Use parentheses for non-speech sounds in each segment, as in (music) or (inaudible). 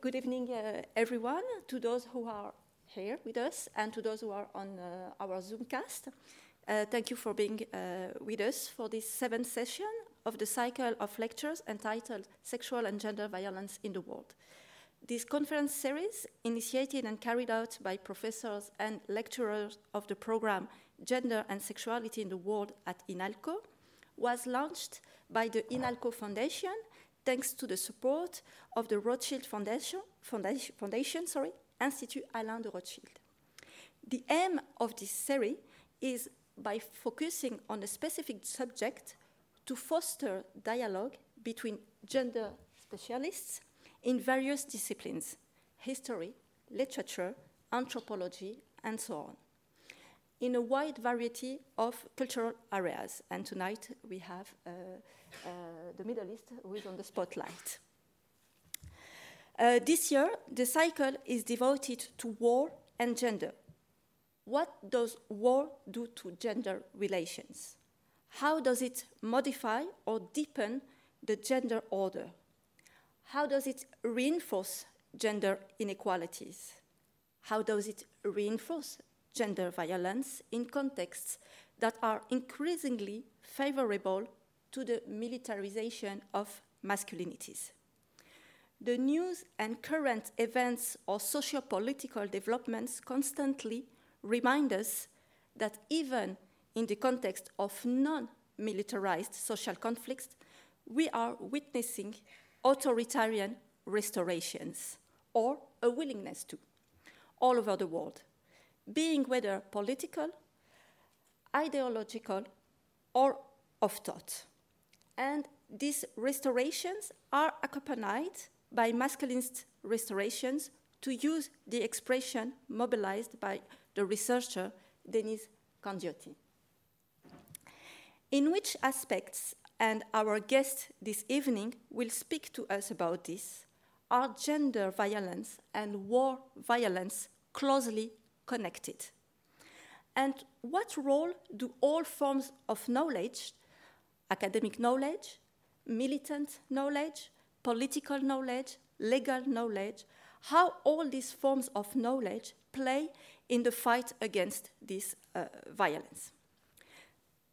good evening, uh, everyone, to those who are here with us and to those who are on uh, our Zoomcast. Uh, thank you for being uh, with us for this seventh session of the cycle of lectures entitled Sexual and Gender Violence in the World. This conference series, initiated and carried out by professors and lecturers of the program Gender and Sexuality in the World at INALCO, was launched by the INALCO Foundation thanks to the support of the Rothschild Foundation, Foundation, Foundation sorry, Institut Alain de Rothschild. The aim of this series is by focusing on a specific subject to foster dialogue between gender specialists in various disciplines history, literature, anthropology, and so on, in a wide variety of cultural areas. And tonight we have uh, uh, the Middle East who is on the spotlight. Uh, this year, the cycle is devoted to war and gender. What does war do to gender relations? How does it modify or deepen the gender order? How does it reinforce gender inequalities? How does it reinforce gender violence in contexts that are increasingly favorable to the militarization of masculinities? The news and current events or socio political developments constantly remind us that even in the context of non militarized social conflicts, we are witnessing authoritarian restorations, or a willingness to, all over the world, being whether political, ideological, or of thought. And these restorations are accompanied by masculinist restorations, to use the expression mobilized by the researcher Deniz Kandiyoti. In which aspects and our guest this evening will speak to us about this. Are gender violence and war violence closely connected? And what role do all forms of knowledge, academic knowledge, militant knowledge, political knowledge, legal knowledge, how all these forms of knowledge play in the fight against this uh, violence?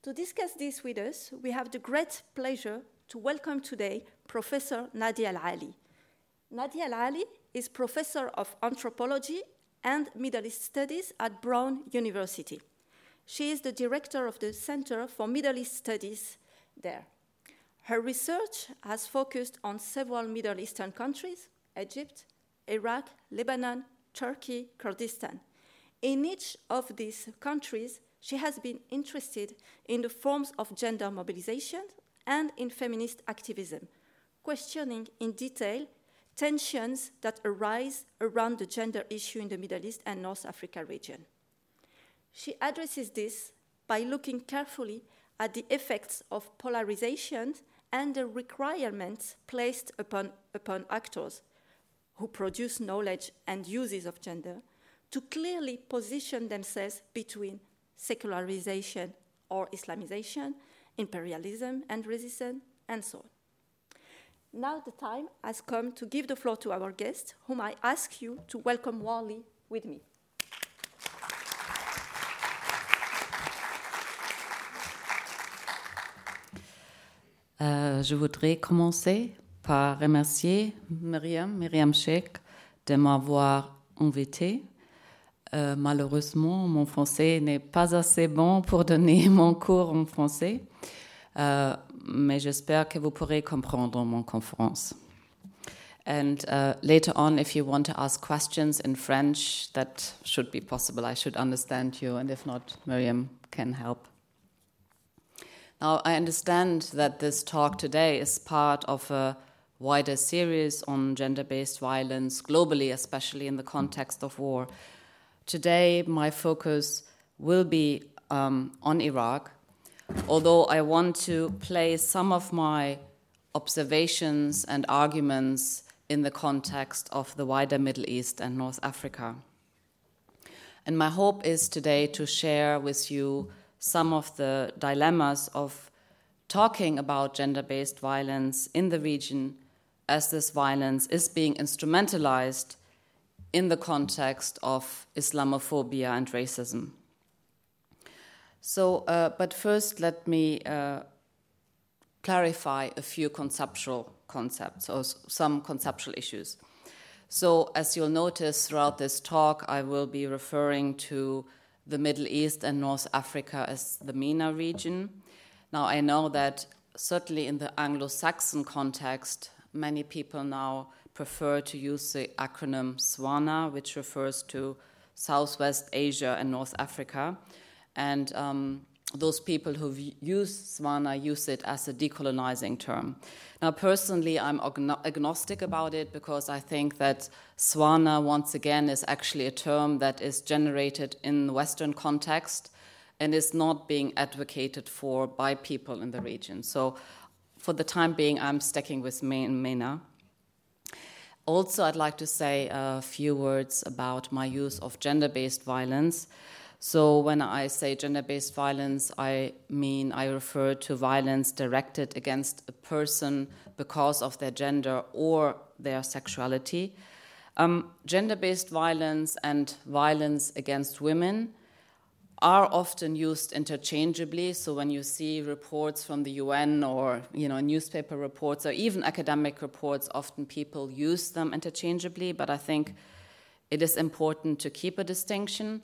To discuss this with us, we have the great pleasure to welcome today Professor Nadje Al Ali. Nadje Al Ali is professor of anthropology and Middle East Studies at Brown University. She is the director of the Center for Middle East Studies there. Her research has focused on several Middle Eastern countries Egypt, Iraq, Lebanon, Turkey, Kurdistan. In each of these countries, she has been interested in the forms of gender mobilization and in feminist activism, questioning in detail tensions that arise around the gender issue in the Middle East and North Africa region. She addresses this by looking carefully at the effects of polarization and the requirements placed upon, upon actors who produce knowledge and uses of gender to clearly position themselves between secularization or Islamization, imperialism and resistance, and so on. Now the time has come to give the floor to our guest, whom I ask you to welcome warmly with me. Euh, je voudrais commencer par remercier Myriam, Myriam Sheikh, de m'avoir invité euh, malheureusement, mon français n'est pas assez bon pour donner (laughs) mon cours en français, euh, mais j'espère que vous pourrez comprendre mon conférence. And uh, later on, if you want to ask questions in French, that should be possible. I should understand you, and if not, Miriam can help. Now, I understand that this talk today is part of a wider series on gender based violence globally, especially in the context of war. Today, my focus will be um, on Iraq, although I want to place some of my observations and arguments in the context of the wider Middle East and North Africa. And my hope is today to share with you some of the dilemmas of talking about gender based violence in the region as this violence is being instrumentalized in the context of Islamophobia and racism. So, uh, but first, let me uh, clarify a few conceptual concepts or some conceptual issues. So, as you'll notice throughout this talk, I will be referring to the Middle East and North Africa as the MENA region. Now, I know that certainly in the Anglo Saxon context, many people now prefer to use the acronym SWANA, which refers to Southwest Asia and North Africa. And um, those people who use SWANA use it as a decolonizing term. Now, personally, I'm agnostic about it because I think that SWANA, once again, is actually a term that is generated in Western context and is not being advocated for by people in the region. So, for the time being, I'm sticking with MENA. Also, I'd like to say a few words about my use of gender based violence. So, when I say gender based violence, I mean I refer to violence directed against a person because of their gender or their sexuality. Um, gender based violence and violence against women are often used interchangeably. So when you see reports from the UN or you know newspaper reports or even academic reports, often people use them interchangeably. But I think it is important to keep a distinction.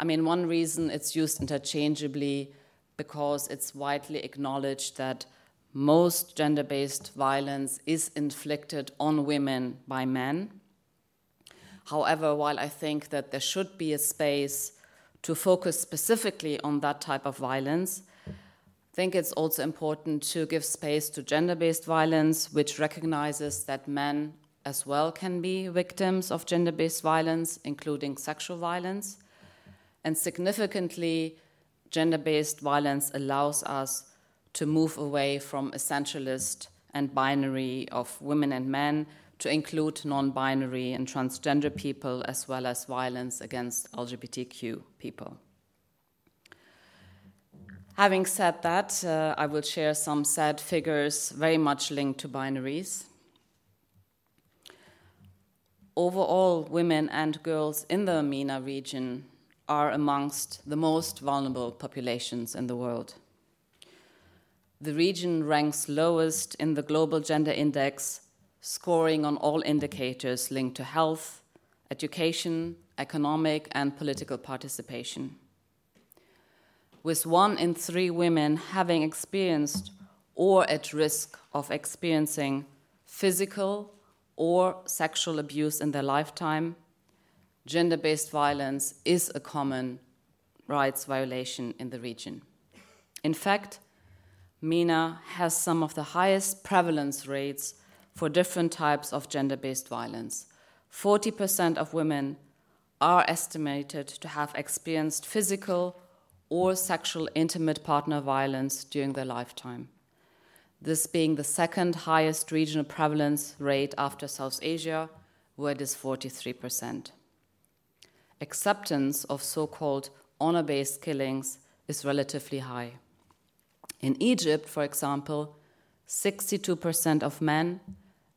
I mean, one reason it's used interchangeably because it's widely acknowledged that most gender based violence is inflicted on women by men. However, while I think that there should be a space to focus specifically on that type of violence, I think it's also important to give space to gender based violence, which recognizes that men as well can be victims of gender based violence, including sexual violence. And significantly, gender based violence allows us to move away from essentialist and binary of women and men to include non binary and transgender people, as well as violence against LGBTQ people. Having said that, uh, I will share some sad figures very much linked to binaries. Overall, women and girls in the MENA region are amongst the most vulnerable populations in the world. The region ranks lowest in the Global Gender Index, scoring on all indicators linked to health, education, economic, and political participation. With one in three women having experienced or at risk of experiencing physical or sexual abuse in their lifetime, gender based violence is a common rights violation in the region. In fact, MENA has some of the highest prevalence rates for different types of gender based violence. 40% of women are estimated to have experienced physical or sexual intimate partner violence during their lifetime. This being the second highest regional prevalence rate after South Asia, where it is 43% acceptance of so called honor based killings is relatively high. In Egypt, for example, 62% of men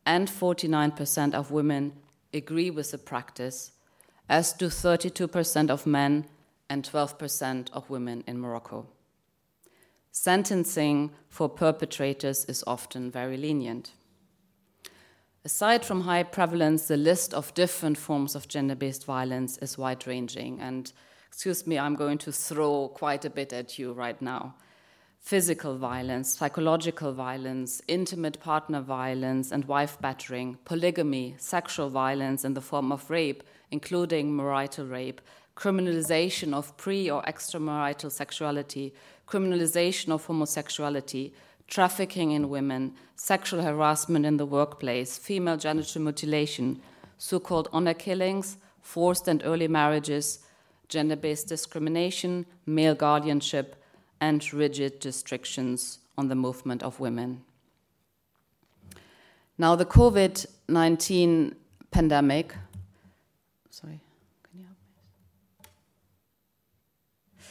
and 49% of women agree with the practice, as do 32% of men and 12% of women in Morocco. Sentencing for perpetrators is often very lenient. Aside from high prevalence, the list of different forms of gender based violence is wide ranging. And excuse me, I'm going to throw quite a bit at you right now physical violence, psychological violence, intimate partner violence, and wife battering, polygamy, sexual violence in the form of rape, including marital rape, criminalization of pre or extramarital sexuality, criminalization of homosexuality, trafficking in women, sexual harassment in the workplace, female genital mutilation, so called honor killings, forced and early marriages, gender based discrimination, male guardianship, and rigid restrictions on the movement of women. Now, the COVID 19 pandemic, sorry, can you help me?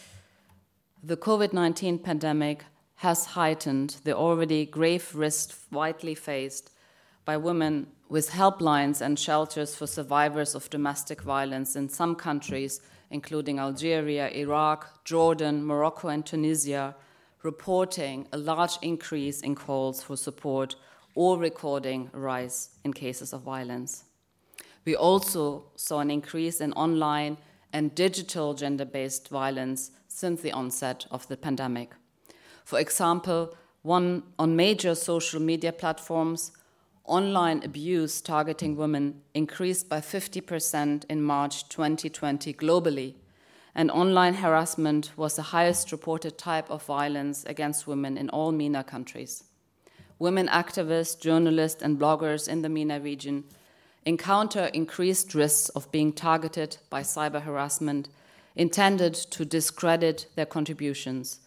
The COVID 19 pandemic has heightened the already grave risks widely faced by women with helplines and shelters for survivors of domestic violence in some countries, including Algeria, Iraq, Jordan, Morocco, and Tunisia, reporting a large increase in calls for support or recording rise in cases of violence. We also saw an increase in online and digital gender based violence since the onset of the pandemic. For example, one on major social media platforms, online abuse targeting women increased by 50% in March 2020 globally, and online harassment was the highest reported type of violence against women in all MENA countries. Women activists, journalists, and bloggers in the MENA region encounter increased risks of being targeted by cyber harassment intended to discredit their contributions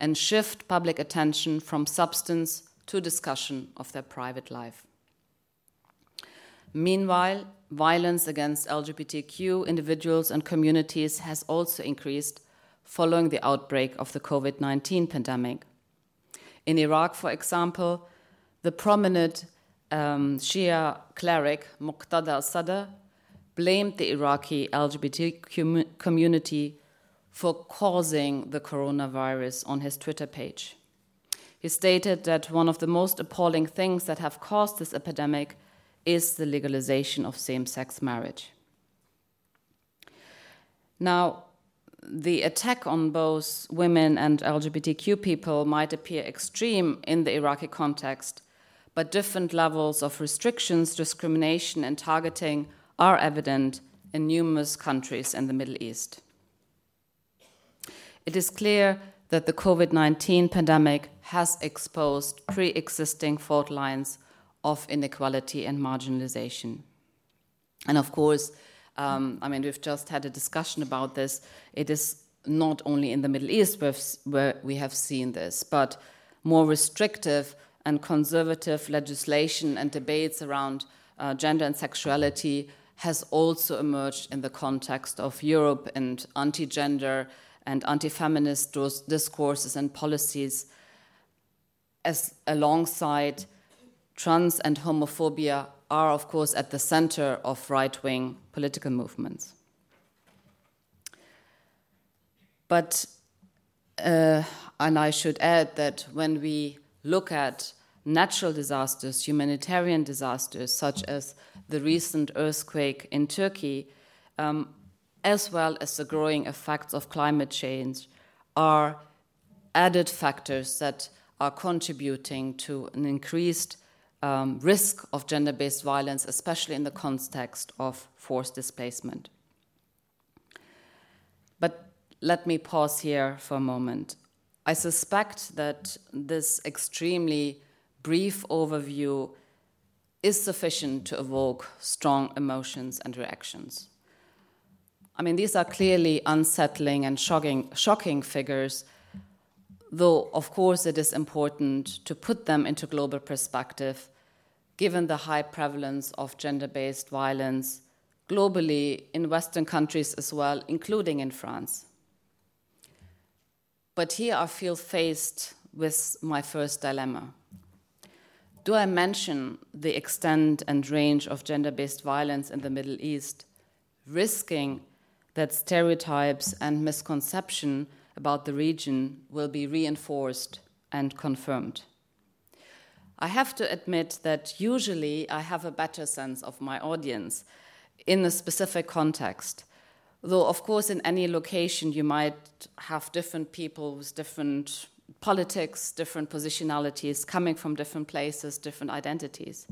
and shift public attention from substance to discussion of their private life. Meanwhile, violence against LGBTQ individuals and communities has also increased following the outbreak of the COVID 19 pandemic. In Iraq, for example, the prominent um, Shia cleric Muqtada al Sadr blamed the Iraqi LGBT community for causing the coronavirus on his Twitter page. He stated that one of the most appalling things that have caused this epidemic is the legalization of same sex marriage. Now, the attack on both women and LGBTQ people might appear extreme in the Iraqi context, but different levels of restrictions, discrimination, and targeting are evident in numerous countries in the Middle East. It is clear that the COVID 19 pandemic has exposed pre existing fault lines of inequality and marginalization. And of course, um, I mean, we've just had a discussion about this. It is not only in the Middle East where we have seen this, but more restrictive and conservative legislation and debates around uh, gender and sexuality has also emerged in the context of Europe and anti gender and anti feminist discourses and policies, as alongside trans and homophobia are, of course, at the center of right wing political movements. But, uh, and I should add that when we look at natural disasters, humanitarian disasters, such as the recent earthquake in Turkey, um, as well as the growing effects of climate change, are added factors that are contributing to an increased um, risk of gender based violence, especially in the context of forced displacement. But let me pause here for a moment. I suspect that this extremely brief overview is sufficient to evoke strong emotions and reactions. I mean, these are clearly unsettling and shocking, shocking figures, though, of course, it is important to put them into global perspective, given the high prevalence of gender based violence globally in Western countries as well, including in France. But here I feel faced with my first dilemma do I mention the extent and range of gender based violence in the Middle East, risking that stereotypes and misconception about the region will be reinforced and confirmed? I have to admit that usually I have a better sense of my audience in a specific context. Though, of course, in any location, you might have different people with different politics, different positionalities, coming from different places, different identities.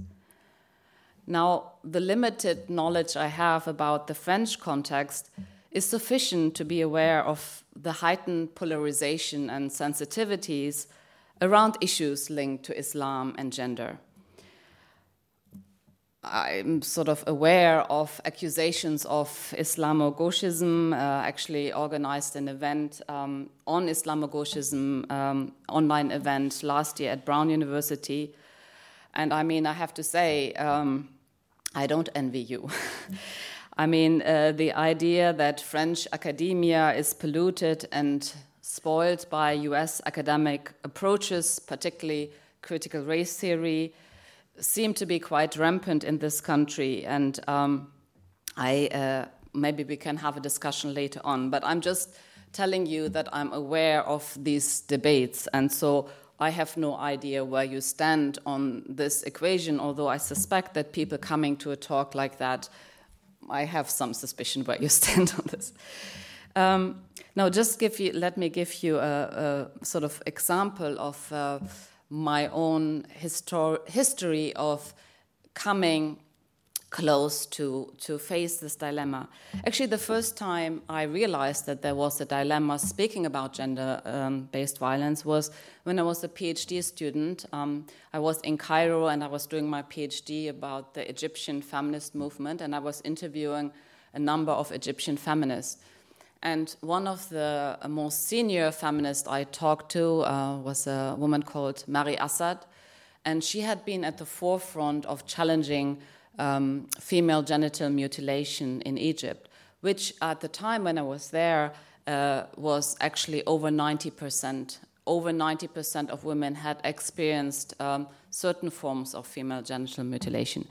Now, the limited knowledge I have about the French context is sufficient to be aware of the heightened polarization and sensitivities around issues linked to Islam and gender. I'm sort of aware of accusations of Islamogauchism. Uh, actually, organized an event um, on Islamogauchism, um, online event last year at Brown University, and I mean, I have to say, um, I don't envy you. (laughs) I mean, uh, the idea that French academia is polluted and spoiled by U.S. academic approaches, particularly critical race theory seem to be quite rampant in this country, and um, I uh, maybe we can have a discussion later on. But I'm just telling you that I'm aware of these debates, and so I have no idea where you stand on this equation. Although I suspect that people coming to a talk like that, I have some suspicion where you (laughs) stand on this. Um, now, just give you, let me give you a, a sort of example of. Uh, my own histor- history of coming close to, to face this dilemma. Actually, the first time I realized that there was a dilemma speaking about gender um, based violence was when I was a PhD student. Um, I was in Cairo and I was doing my PhD about the Egyptian feminist movement, and I was interviewing a number of Egyptian feminists. And one of the most senior feminists I talked to uh, was a woman called Marie Assaad. And she had been at the forefront of challenging um, female genital mutilation in Egypt, which at the time when I was there uh, was actually over 90%. Over 90% of women had experienced um, certain forms of female genital mutilation.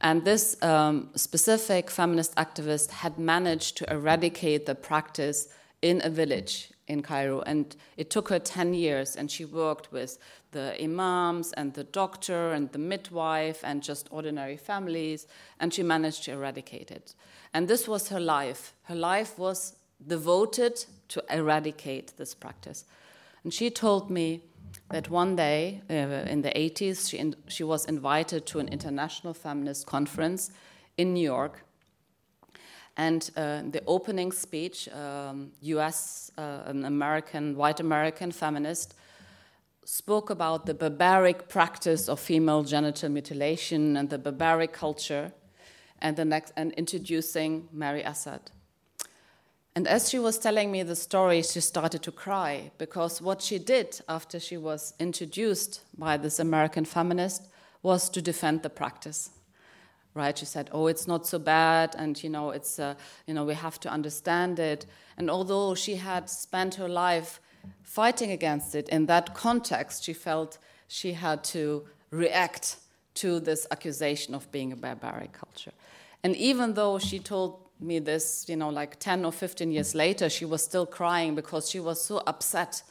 And this um, specific feminist activist had managed to eradicate the practice in a village in Cairo. And it took her 10 years, and she worked with the imams and the doctor and the midwife and just ordinary families, and she managed to eradicate it. And this was her life. Her life was devoted to eradicate this practice. And she told me that one day uh, in the 80s, she, in, she was invited to an international feminist conference in New York. And uh, the opening speech, um, US, uh, an American, white American feminist, spoke about the barbaric practice of female genital mutilation and the barbaric culture, and, the next, and introducing Marie Assaad. And as she was telling me the story, she started to cry because what she did after she was introduced by this American feminist was to defend the practice. Right? She said, "Oh, it's not so bad, and you know, it's uh, you know, we have to understand it." And although she had spent her life fighting against it in that context, she felt she had to react to this accusation of being a barbaric culture. And even though she told me this, you know, like 10 or 15 years later, she was still crying because she was so upset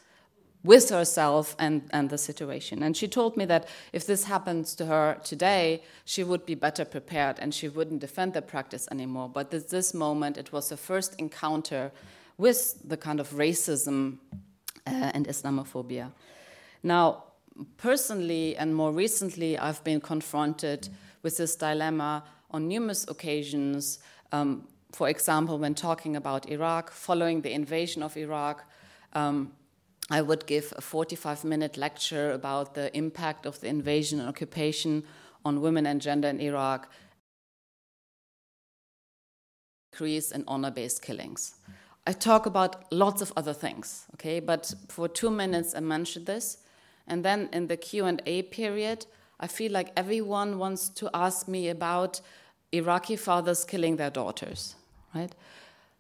with herself and, and the situation. And she told me that if this happens to her today, she would be better prepared and she wouldn't defend the practice anymore. But at this moment, it was the first encounter with the kind of racism uh, and Islamophobia. Now, personally and more recently, I've been confronted with this dilemma on numerous occasions. Um, for example, when talking about Iraq, following the invasion of Iraq, um, I would give a 45 minute lecture about the impact of the invasion and occupation on women and gender in Iraq, increase in honor based killings. I talk about lots of other things, okay, but for two minutes I mentioned this. And then in the Q&A period, I feel like everyone wants to ask me about Iraqi fathers killing their daughters right?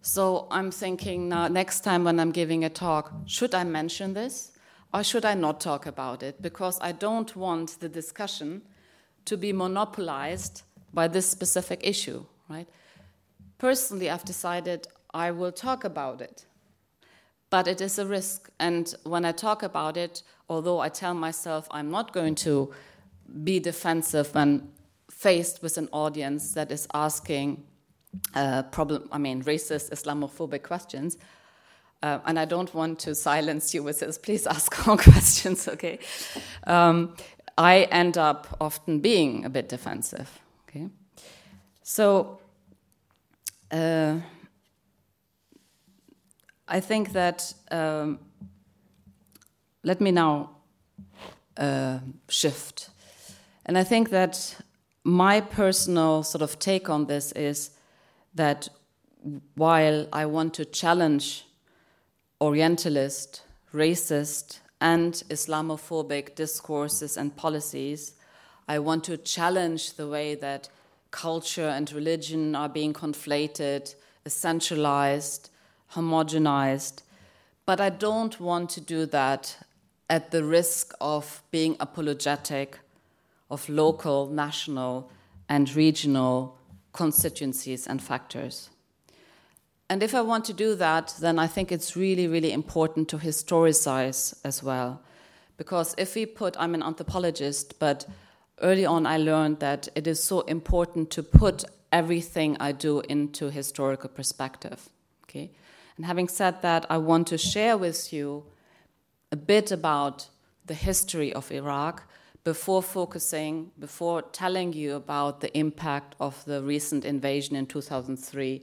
So I'm thinking now, next time when I'm giving a talk, should I mention this or should I not talk about it? Because I don't want the discussion to be monopolized by this specific issue, right? Personally, I've decided I will talk about it, but it is a risk. And when I talk about it, although I tell myself I'm not going to be defensive when faced with an audience that is asking uh, problem, I mean, racist, Islamophobic questions. Uh, and I don't want to silence you with this. Please ask (laughs) more questions, okay? Um, I end up often being a bit defensive, okay? So uh, I think that um, let me now uh, shift. And I think that my personal sort of take on this is that while I want to challenge Orientalist, racist, and Islamophobic discourses and policies, I want to challenge the way that culture and religion are being conflated, essentialized, homogenized. But I don't want to do that at the risk of being apologetic of local, national, and regional constituencies and factors. And if I want to do that, then I think it's really, really important to historicize as well. Because if we put, I'm an anthropologist, but early on I learned that it is so important to put everything I do into historical perspective. Okay? And having said that, I want to share with you a bit about the history of Iraq before focusing, before telling you about the impact of the recent invasion in 2003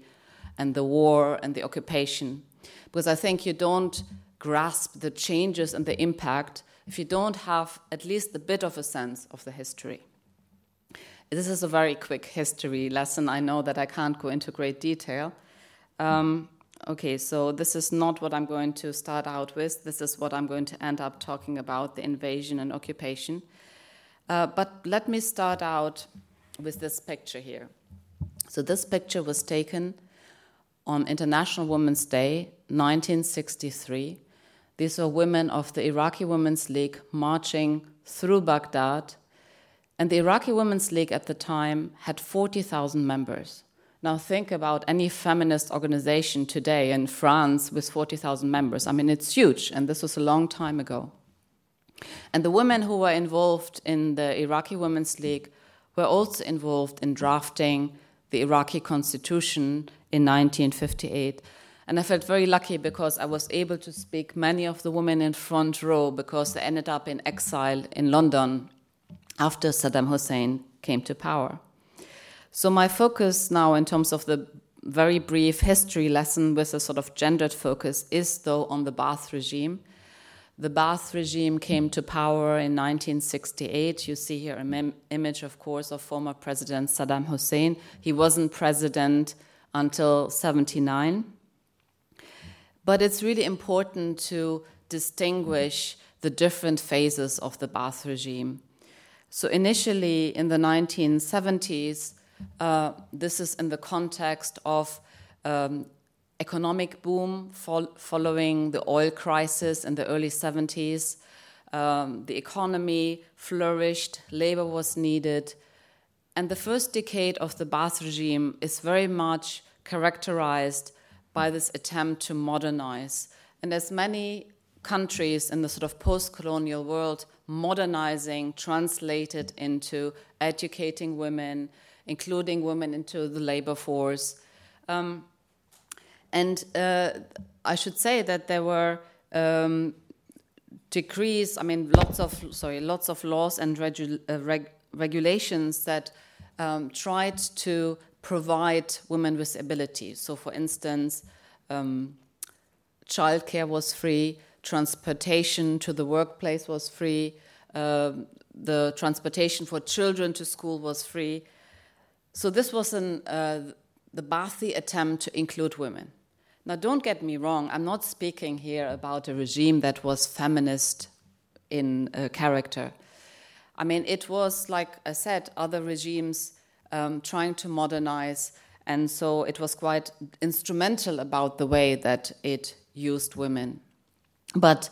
and the war and the occupation. Because I think you don't grasp the changes and the impact if you don't have at least a bit of a sense of the history. This is a very quick history lesson. I know that I can't go into great detail. Um, okay, so this is not what I'm going to start out with. This is what I'm going to end up talking about the invasion and occupation. Uh, but let me start out with this picture here. So, this picture was taken on International Women's Day, 1963. These were women of the Iraqi Women's League marching through Baghdad and the Iraqi Women's League at the time had 40,000 members. Now, think about any feminist organization today in France with 40,000 members. I mean, it's huge, and this was a long time ago. And the women who were involved in the Iraqi Women's League were also involved in drafting the Iraqi constitution in 1958. And I felt very lucky because I was able to speak many of the women in front row because they ended up in exile in London after Saddam Hussein came to power. So, my focus now, in terms of the very brief history lesson with a sort of gendered focus, is though on the Ba'ath regime. The Ba'ath regime came to power in 1968. You see here an image, of course, of former President Saddam Hussein. He wasn't president until 79. But it's really important to distinguish the different phases of the Ba'ath regime. So, initially in the 1970s, uh, this is in the context of um, economic boom fol- following the oil crisis in the early 70s. Um, the economy flourished, labor was needed, and the first decade of the Ba'ath regime is very much characterized by this attempt to modernize. And as many countries in the sort of post colonial world modernizing translated into educating women, including women into the labor force. Um, and uh, I should say that there were um, decrees, I mean, lots of, sorry, lots of laws and regu uh, reg regulations that um, tried to provide women with ability. So, for instance, um, childcare was free, transportation to the workplace was free, uh, the transportation for children to school was free. So this was an, uh, the Ba'athi attempt to include women. Now, don't get me wrong, I'm not speaking here about a regime that was feminist in uh, character. I mean, it was, like I said, other regimes um, trying to modernize, and so it was quite instrumental about the way that it used women. But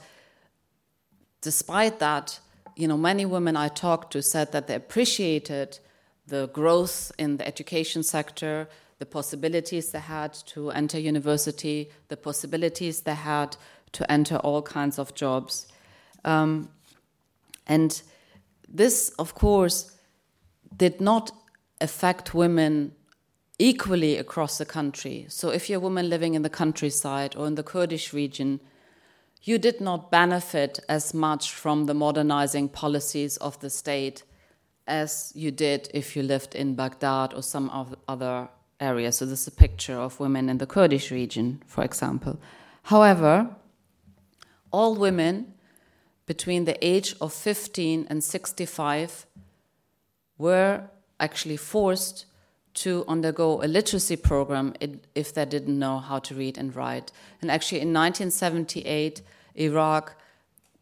despite that, you know, many women I talked to said that they appreciated the growth in the education sector, the possibilities they had to enter university, the possibilities they had to enter all kinds of jobs. Um, and this, of course, did not affect women equally across the country. So if you're a woman living in the countryside or in the Kurdish region, you did not benefit as much from the modernizing policies of the state as you did if you lived in Baghdad or some other area. So, this is a picture of women in the Kurdish region, for example. However, all women between the age of 15 and 65 were actually forced to undergo a literacy program if they didn't know how to read and write. And actually, in 1978, Iraq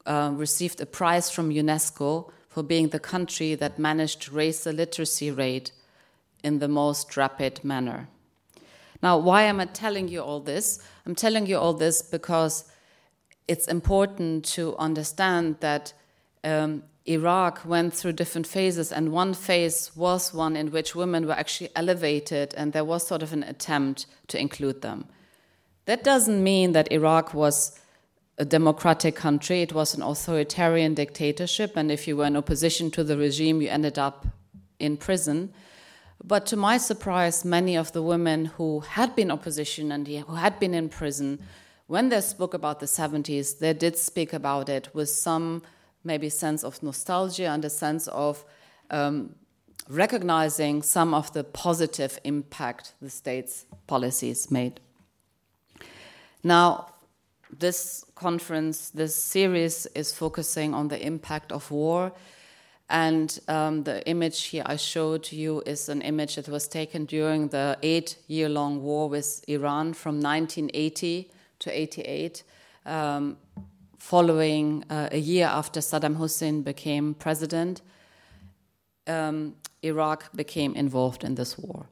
uh, received a prize from UNESCO for being the country that managed to raise the literacy rate in the most rapid manner. Now, why am I telling you all this? I'm telling you all this because it's important to understand that um, Iraq went through different phases, and one phase was one in which women were actually elevated, and there was sort of an attempt to include them. That doesn't mean that Iraq was a democratic country, it was an authoritarian dictatorship, and if you were in opposition to the regime, you ended up in prison. But to my surprise, many of the women who had been opposition and who had been in prison, when they spoke about the 70s, they did speak about it with some maybe sense of nostalgia and a sense of um, recognizing some of the positive impact the state's policies made. Now, this conference, this series is focusing on the impact of war and um, the image here I showed you is an image that was taken during the eight year long war with Iran from 1980 to 88, um, following uh, a year after Saddam Hussein became president. Um, Iraq became involved in this war.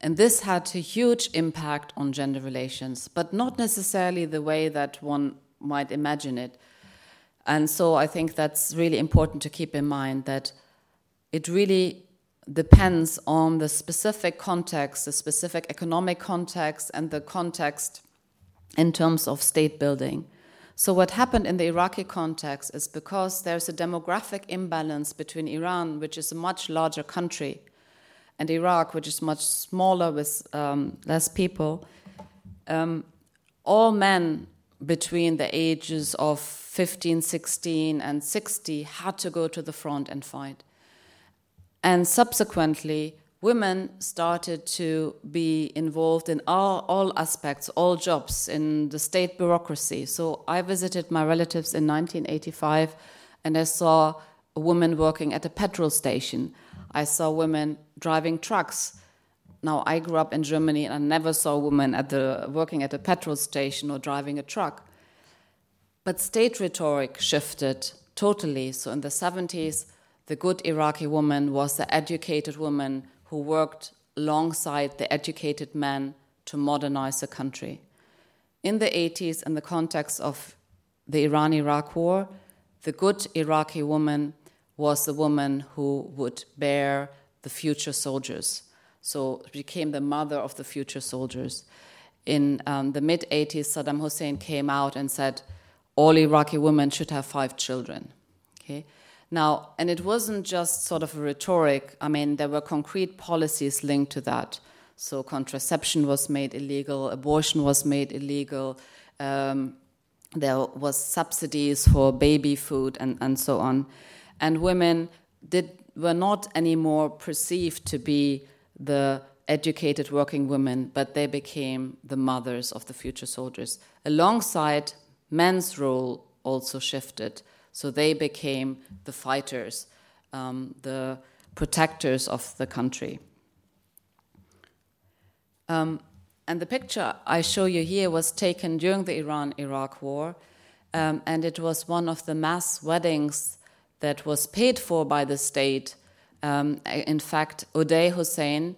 And this had a huge impact on gender relations, but not necessarily the way that one might imagine it. And so I think that's really important to keep in mind that it really depends on the specific context, the specific economic context, and the context in terms of state building. So, what happened in the Iraqi context is because there's a demographic imbalance between Iran, which is a much larger country, and Iraq, which is much smaller with um, less people, um, all men between the ages of 15, 16, and 60 had to go to the front and fight. And subsequently, women started to be involved in all, all aspects, all jobs in the state bureaucracy. So I visited my relatives in 1985 and I saw a woman working at a petrol station. I saw women driving trucks. Now I grew up in Germany and I never saw a woman at the working at a petrol station or driving a truck. But state rhetoric shifted totally. So in the 70s, the good Iraqi woman was the educated woman who worked alongside the educated man to modernize the country. In the 80s, in the context of the Iran Iraq war, the good Iraqi woman was the woman who would bear the future soldiers. So became the mother of the future soldiers. In um, the mid 80s, Saddam Hussein came out and said all Iraqi women should have five children. Okay? Now, and it wasn't just sort of a rhetoric, I mean, there were concrete policies linked to that. So contraception was made illegal, abortion was made illegal, um, there was subsidies for baby food and, and so on. And women did were not anymore perceived to be the educated working women, but they became the mothers of the future soldiers. Alongside, men's role also shifted. So they became the fighters, um, the protectors of the country. Um, and the picture I show you here was taken during the Iran Iraq war, um, and it was one of the mass weddings that was paid for by the state. Um, in fact, Uday Hussein,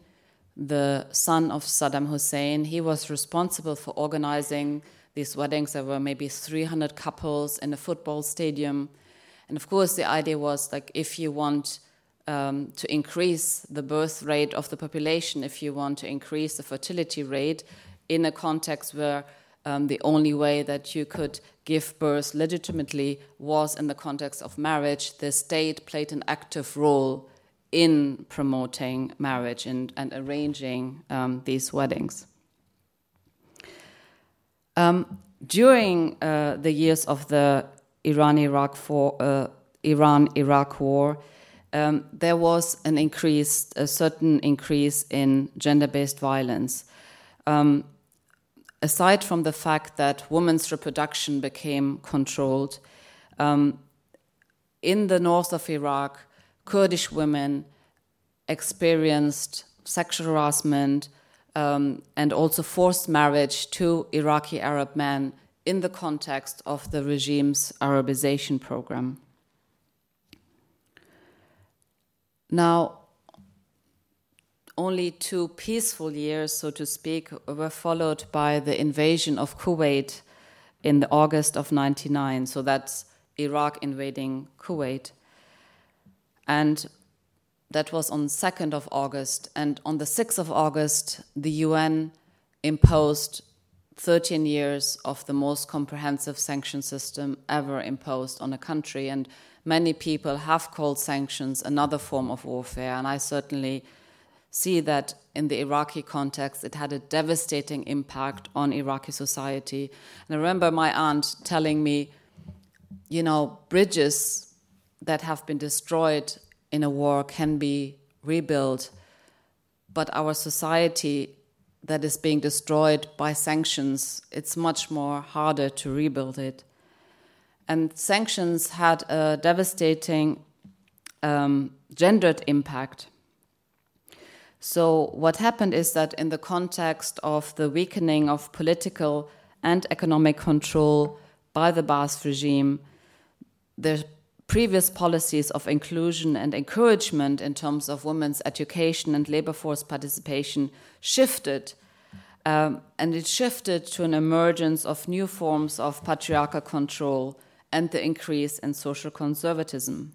the son of Saddam Hussein, he was responsible for organizing these weddings. There were maybe 300 couples in a football stadium. And of course, the idea was like if you want um, to increase the birth rate of the population, if you want to increase the fertility rate in a context where um, the only way that you could give birth legitimately was in the context of marriage. The state played an active role in promoting marriage and, and arranging um, these weddings. Um, during uh, the years of the Iran-Iraq uh, Iran-Iraq war, um, there was an increase, a certain increase in gender-based violence. Um, aside from the fact that women's reproduction became controlled, um, in the north of Iraq, Kurdish women experienced sexual harassment um, and also forced marriage to Iraqi Arab men in the context of the regime's Arabization program. Now, only two peaceful years, so to speak, were followed by the invasion of Kuwait in the August of 99. So that's Iraq invading Kuwait. And that was on 2nd of August. And on the 6th of August, the UN imposed 13 years of the most comprehensive sanction system ever imposed on a country. And many people have called sanctions another form of warfare. And I certainly see that in the Iraqi context, it had a devastating impact on Iraqi society. And I remember my aunt telling me, you know, bridges that have been destroyed in a war can be rebuilt, but our society that is being destroyed by sanctions, it's much more harder to rebuild it. And sanctions had a devastating um, gendered impact. So, what happened is that in the context of the weakening of political and economic control by the Ba'ath regime, the previous policies of inclusion and encouragement in terms of women's education and labor force participation shifted. Um, and it shifted to an emergence of new forms of patriarchal control and the increase in social conservatism.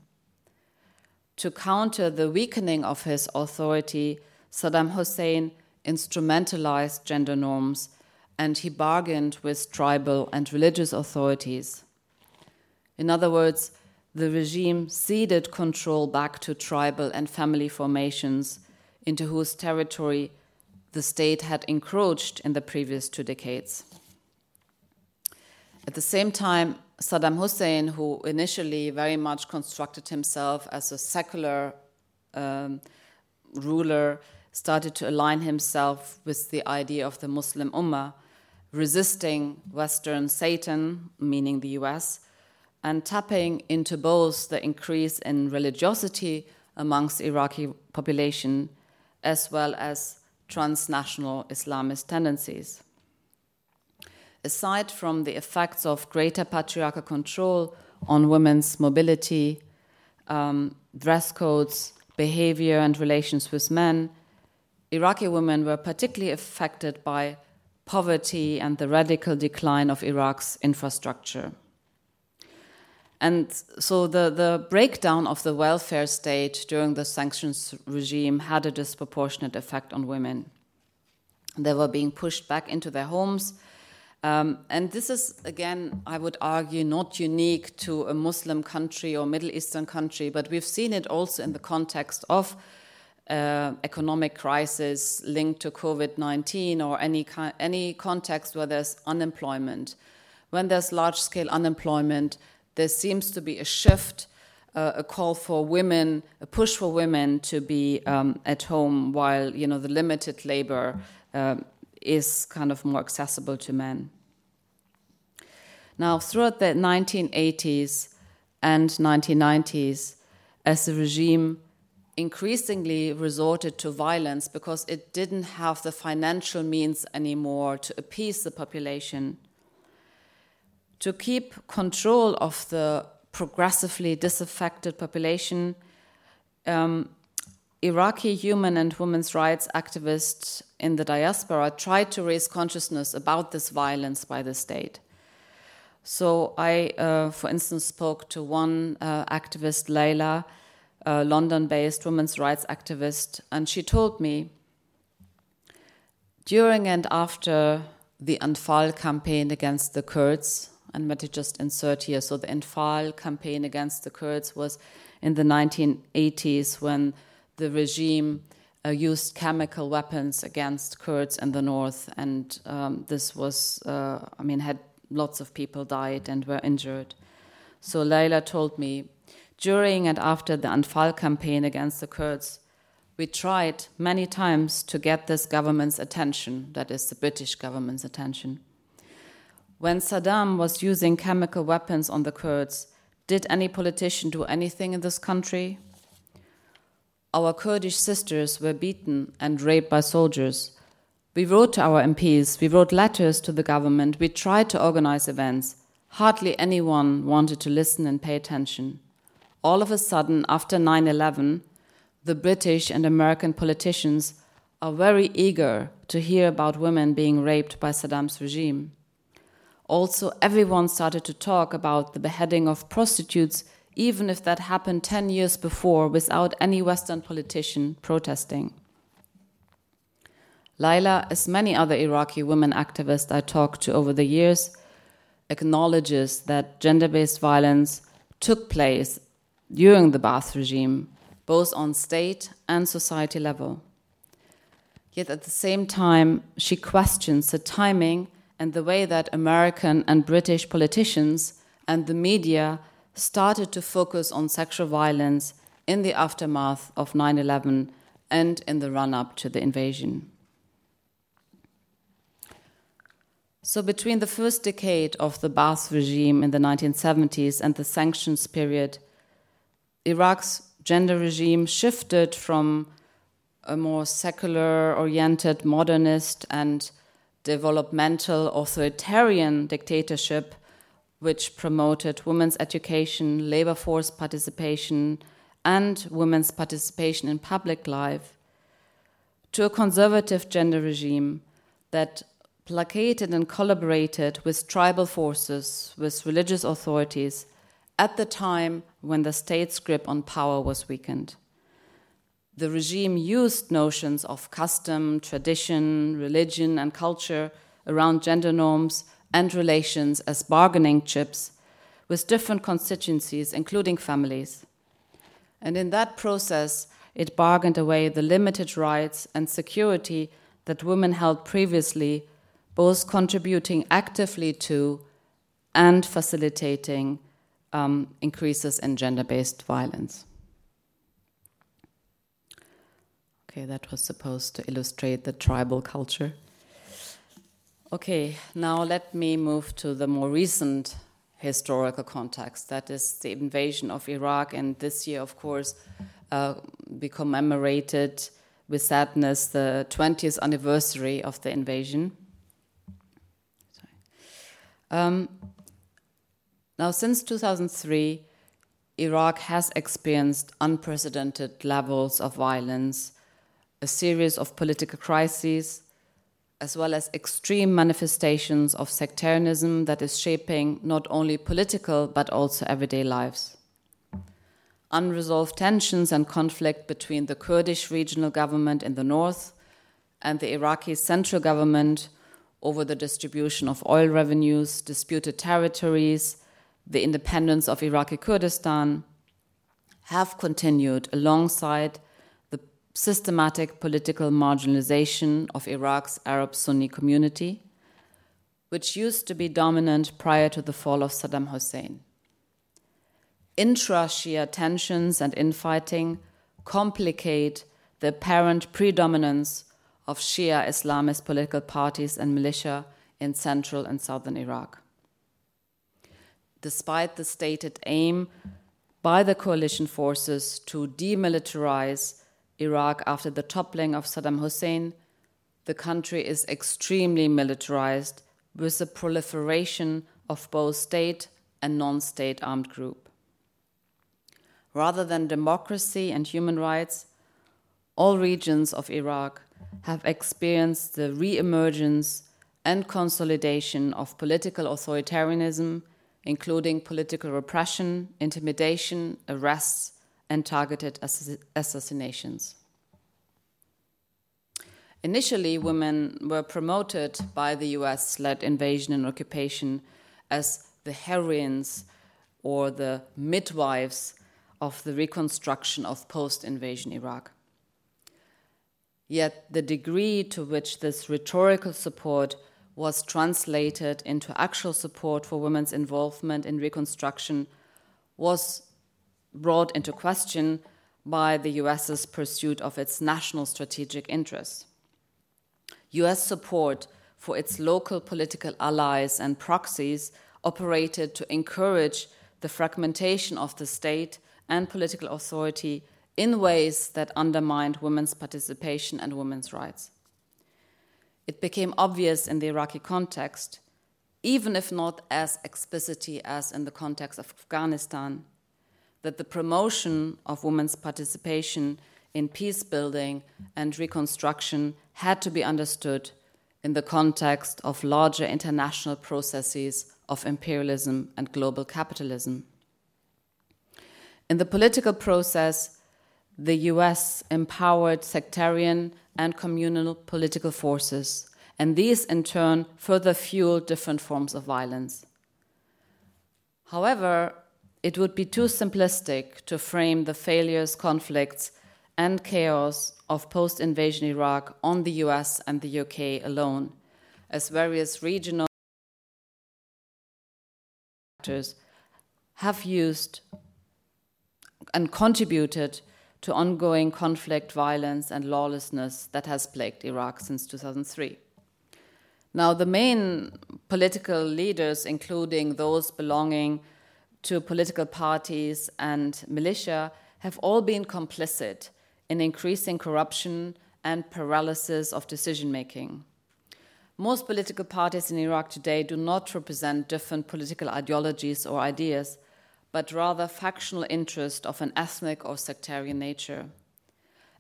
To counter the weakening of his authority, Saddam Hussein instrumentalized gender norms and he bargained with tribal and religious authorities. In other words, the regime ceded control back to tribal and family formations into whose territory the state had encroached in the previous two decades. At the same time, Saddam Hussein, who initially very much constructed himself as a secular um, ruler, started to align himself with the idea of the Muslim Ummah, resisting Western Satan, meaning the US, and tapping into both the increase in religiosity amongst Iraqi population as well as transnational Islamist tendencies. Aside from the effects of greater patriarchal control on women's mobility, um, dress codes, behavior, and relations with men, Iraqi women were particularly affected by poverty and the radical decline of Iraq's infrastructure. And so the, the breakdown of the welfare state during the sanctions regime had a disproportionate effect on women. They were being pushed back into their homes. Um, and this is, again, I would argue, not unique to a Muslim country or Middle Eastern country, but we've seen it also in the context of uh, economic crisis linked to COVID 19 or any, any context where there's unemployment. When there's large scale unemployment, there seems to be a shift, uh, a call for women, a push for women to be um, at home while you know the limited labor uh, is kind of more accessible to men. Now, throughout the 1980s and 1990s, as the regime increasingly resorted to violence because it didn't have the financial means anymore to appease the population to keep control of the progressively disaffected population, um, Iraqi human and women's rights activists in the diaspora tried to raise consciousness about this violence by the state. So I, uh, for instance, spoke to one uh, activist, Layla, a London-based women's rights activist, and she told me during and after the Anfal campaign against the Kurds, and let me just insert here. So the Anfal campaign against the Kurds was in the 1980s when the regime uh, used chemical weapons against Kurds in the north, and um, this was, uh, I mean, had lots of people died and were injured. So Layla told me during and after the Anfal campaign against the Kurds, we tried many times to get this government's attention, that is, the British government's attention. When Saddam was using chemical weapons on the Kurds, did any politician do anything in this country? Our Kurdish sisters were beaten and raped by soldiers. We wrote to our MPs, we wrote letters to the government, we tried to organize events. Hardly anyone wanted to listen and pay attention. All of a sudden, after 9 11, the British and American politicians are very eager to hear about women being raped by Saddam's regime also everyone started to talk about the beheading of prostitutes even if that happened 10 years before without any Western politician protesting. Laila, as many other Iraqi women activists I talked to over the years, acknowledges that gender based violence took place during the Ba'ath regime, both on state and society level. Yet at the same time, she questions the timing and the way that American and British politicians and the media started to focus on sexual violence in the aftermath of 9 11 and in the run up to the invasion. So, between the first decade of the Ba'ath regime in the 1970s and the sanctions period, Iraq's gender regime shifted from a more secular oriented, modernist, and developmental authoritarian dictatorship which promoted women's education, labor force participation, and women's participation in public life, to a conservative gender regime that placated and collaborated with tribal forces, with religious authorities, at the time when the state's grip on power was weakened. The regime used notions of custom, tradition, religion, and culture around gender norms and relations as bargaining chips with different constituencies, including families. And in that process, it bargained away the limited rights and security that women held previously, both contributing actively to and facilitating um, increases in gender based violence. Okay, that was supposed to illustrate the tribal culture. Okay, now let me move to the more recent historical context. That is the invasion of Iraq, and this year, of course, uh, we commemorated with sadness the 20th anniversary of the invasion. Um, now, since 2003, Iraq has experienced unprecedented levels of violence, a series of political crises, as well as extreme manifestations of sectarianism that is shaping not only political but also everyday lives. Unresolved tensions and conflict between the Kurdish regional government in the north and the Iraqi central government over the distribution of oil revenues, disputed territories, the independence of Iraqi Kurdistan have continued alongside systematic political marginalization of Iraq's Arab Sunni community, which used to be dominant prior to the fall of Saddam Hussein. Intra Shia tensions and infighting complicate the apparent predominance of Shia Islamist political parties and militia in central and southern Iraq. Despite the stated aim by the coalition forces to demilitarize Iraq after the toppling of Saddam Hussein, the country is extremely militarized with the proliferation of both state and non state armed group. Rather than democracy and human rights, all regions of Iraq have experienced the re emergence and consolidation of political authoritarianism, including political repression, intimidation, arrests, and targeted assassinations. Initially, women were promoted by the US led invasion and occupation as the heroines or the midwives of the reconstruction of post invasion Iraq. Yet the degree to which this rhetorical support was translated into actual support for women's involvement in reconstruction was brought into question by the US's pursuit of its national strategic interests. US support for its local political allies and proxies operated to encourage the fragmentation of the state and political authority in ways that undermined women's participation and women's rights. It became obvious in the Iraqi context, even if not as explicitly as in the context of Afghanistan, that the promotion of women's participation in peace building and reconstruction had to be understood in the context of larger international processes of imperialism and global capitalism. In the political process, the US empowered sectarian and communal political forces, and these in turn further fueled different forms of violence. However, it would be too simplistic to frame the failures, conflicts, and chaos of post invasion Iraq on the US and the UK alone, as various regional actors have used and contributed to ongoing conflict, violence, and lawlessness that has plagued Iraq since 2003. Now, the main political leaders, including those belonging to political parties and militia, have all been complicit in increasing corruption and paralysis of decision making. Most political parties in Iraq today do not represent different political ideologies or ideas, but rather factional interest of an ethnic or sectarian nature.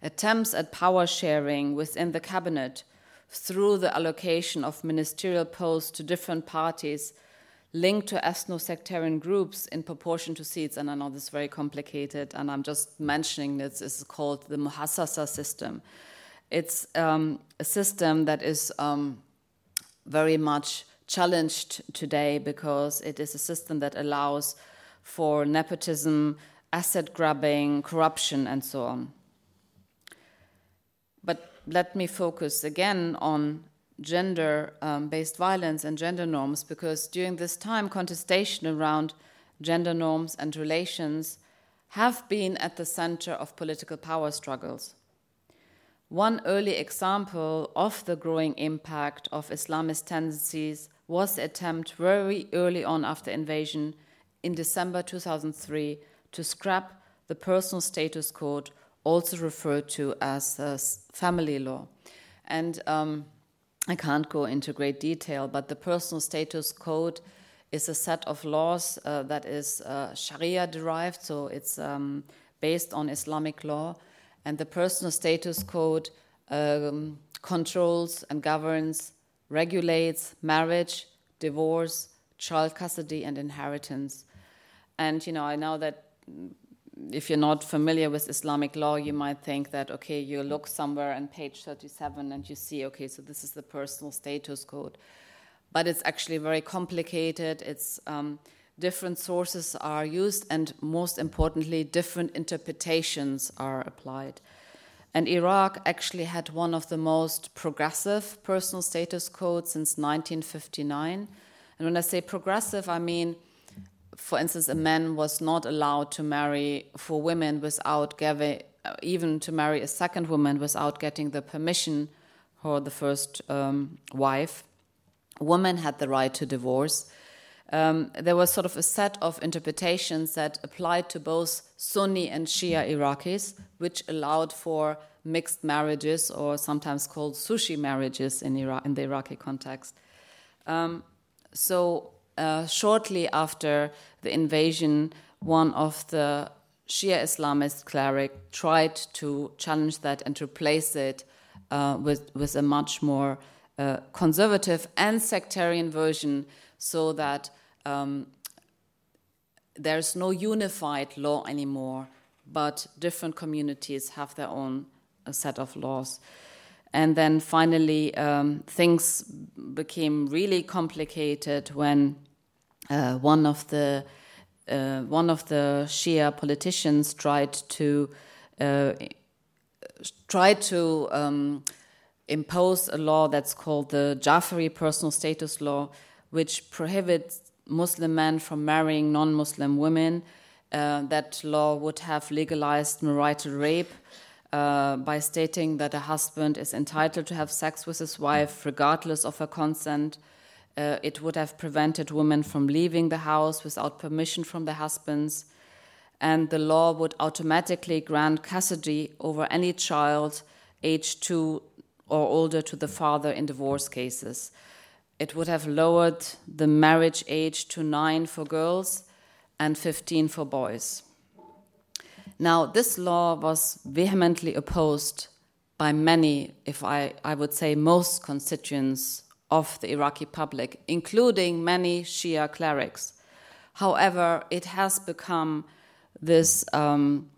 Attempts at power sharing within the cabinet through the allocation of ministerial posts to different parties linked to ethno sectarian groups in proportion to seats. And I know this is very complicated, and I'm just mentioning this is called the Muhassasa system. It's um, a system that is um, very much challenged today because it is a system that allows for nepotism, asset grabbing, corruption, and so on. But let me focus again on gender um, based violence and gender norms because during this time, contestation around gender norms and relations have been at the center of political power struggles. One early example of the growing impact of Islamist tendencies was the attempt very early on after invasion in December 2003 to scrap the personal status code, also referred to as uh, family law. And um, I can't go into great detail, but the personal status code is a set of laws uh, that is uh, Sharia derived, so it's um, based on Islamic law. And the personal status code um, controls and governs, regulates marriage, divorce, child custody, and inheritance. And you know, I know that if you're not familiar with Islamic law, you might think that okay, you look somewhere on page 37 and you see okay, so this is the personal status code, but it's actually very complicated. It's um, different sources are used, and most importantly, different interpretations are applied. And Iraq actually had one of the most progressive personal status codes since 1959. And when I say progressive, I mean for instance, a man was not allowed to marry for women without giving, even to marry a second woman without getting the permission for the first um, wife. Women had the right to divorce. Um, there was sort of a set of interpretations that applied to both Sunni and Shia Iraqis, which allowed for mixed marriages or sometimes called sushi marriages in, Iraq, in the Iraqi context. Um, so uh, shortly after the invasion, one of the Shia Islamist cleric tried to challenge that and replace it uh, with, with a much more uh, conservative and sectarian version so that um, there's no unified law anymore, but different communities have their own uh, set of laws. And then finally, um, things became really complicated when uh, one of the uh, one of the Shia politicians tried to uh, tried to um, impose a law that's called the Jafari Personal Status Law, which prohibits Muslim men from marrying non-Muslim women. Uh, that law would have legalized marital rape uh, by stating that a husband is entitled to have sex with his wife regardless of her consent. Uh, it would have prevented women from leaving the house without permission from their husbands. And the law would automatically grant custody over any child aged two or older to the father in divorce cases. It would have lowered the marriage age to nine for girls and 15 for boys. Now, this law was vehemently opposed by many, if I, I would say most constituents of the Iraqi public, including many Shia clerics. However, it has become this um,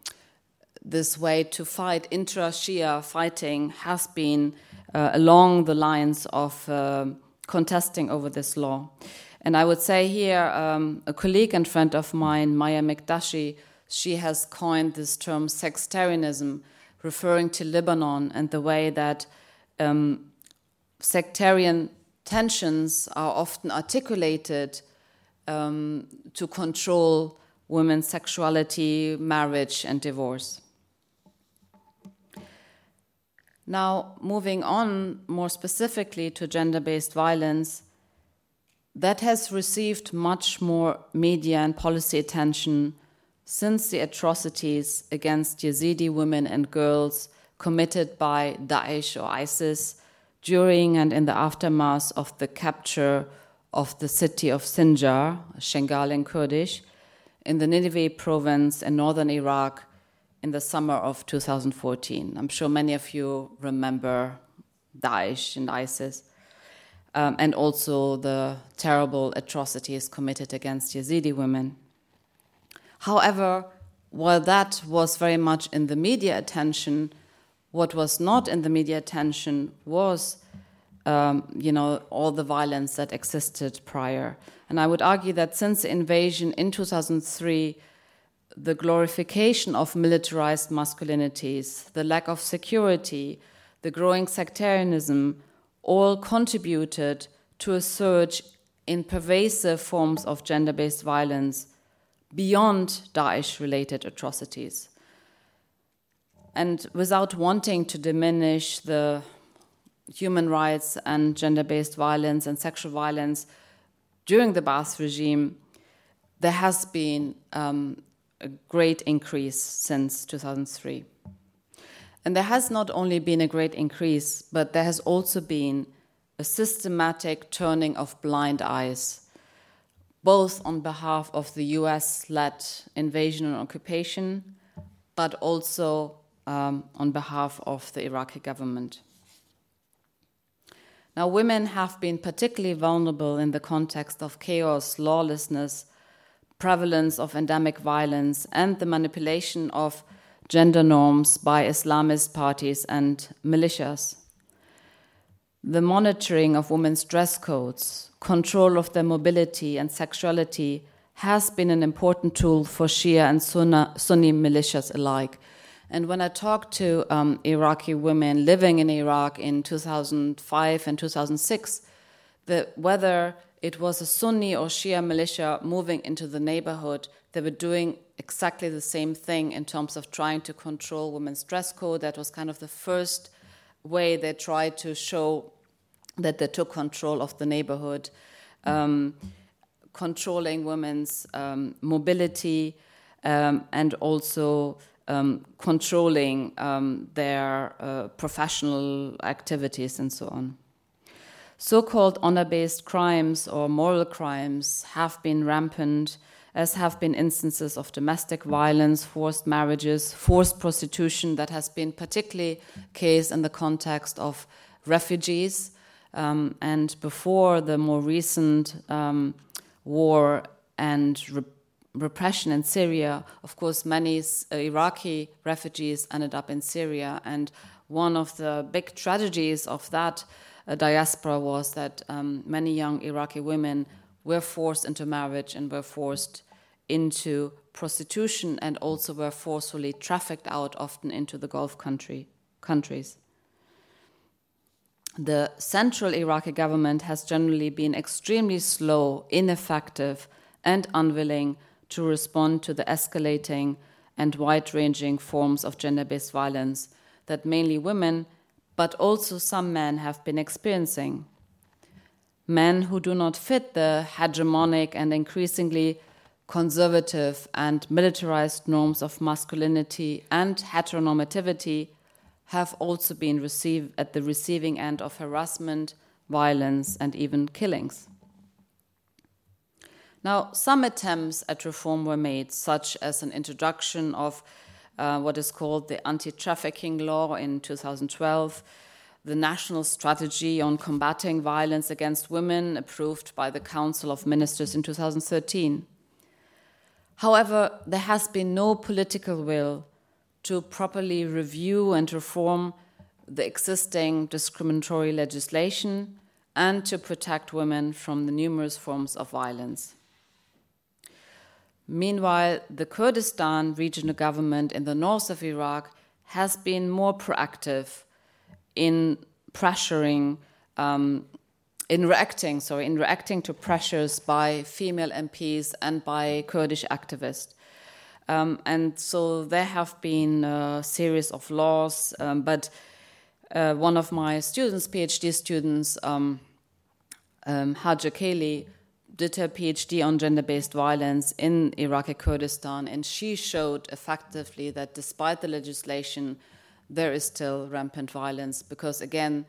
this way to fight intra-Shia fighting has been uh, along the lines of uh, contesting over this law. And I would say here, um, a colleague and friend of mine, Maya Mikdashi, she has coined this term sextarianism, referring to Lebanon and the way that um, sectarian tensions are often articulated um, to control women's sexuality, marriage, and divorce. Now, moving on more specifically to gender based violence, that has received much more media and policy attention since the atrocities against Yazidi women and girls committed by Daesh or ISIS during and in the aftermath of the capture of the city of Sinjar, Shengal in Kurdish, in the Nineveh province in northern Iraq in the summer of 2014. I'm sure many of you remember Daesh and ISIS, um, and also the terrible atrocities committed against Yazidi women. However, while that was very much in the media attention, what was not in the media attention was, um, you know, all the violence that existed prior. And I would argue that since the invasion in 2003, the glorification of militarized masculinities, the lack of security, the growing sectarianism, all contributed to a surge in pervasive forms of gender based violence beyond Daesh related atrocities. And without wanting to diminish the human rights and gender based violence and sexual violence during the Ba'ath regime, there has been um, a great increase since 2003. And there has not only been a great increase, but there has also been a systematic turning of blind eyes both on behalf of the US led invasion and occupation, but also um, on behalf of the Iraqi government. Now, women have been particularly vulnerable in the context of chaos, lawlessness, prevalence of endemic violence, and the manipulation of gender norms by Islamist parties and militias. The monitoring of women's dress codes, control of their mobility and sexuality has been an important tool for Shia and Sunni militias alike. And when I talked to um, Iraqi women living in Iraq in 2005 and 2006, the, whether it was a Sunni or Shia militia moving into the neighborhood, they were doing exactly the same thing in terms of trying to control women's dress code. That was kind of the first way they tried to show that they took control of the neighborhood, um, controlling women's um, mobility, um, and also um, controlling um, their uh, professional activities and so on. So called honor based crimes or moral crimes have been rampant, as have been instances of domestic violence, forced marriages, forced prostitution, that has been particularly case in the context of refugees um, and before the more recent um, war and re repression in Syria, of course, many uh, Iraqi refugees ended up in Syria. And one of the big tragedies of that uh, diaspora was that um, many young Iraqi women were forced into marriage and were forced into prostitution and also were forcefully trafficked out, often into the Gulf country, countries the central Iraqi government has generally been extremely slow, ineffective, and unwilling to respond to the escalating and wide ranging forms of gender based violence that mainly women, but also some men, have been experiencing. Men who do not fit the hegemonic and increasingly conservative and militarized norms of masculinity and heteronormativity have also been received at the receiving end of harassment, violence, and even killings. Now, some attempts at reform were made, such as an introduction of uh, what is called the anti trafficking law in 2012, the National Strategy on Combating Violence Against Women, approved by the Council of Ministers in 2013. However, there has been no political will to properly review and reform the existing discriminatory legislation and to protect women from the numerous forms of violence. Meanwhile, the Kurdistan regional government in the north of Iraq has been more proactive in pressuring, um, in reacting, sorry, in reacting to pressures by female MPs and by Kurdish activists. Um, and so there have been a series of laws, um, but uh, one of my students, PhD students, um, um, Haja Keli, did her PhD on gender based violence in Iraqi Kurdistan, and she showed effectively that despite the legislation, there is still rampant violence because, again,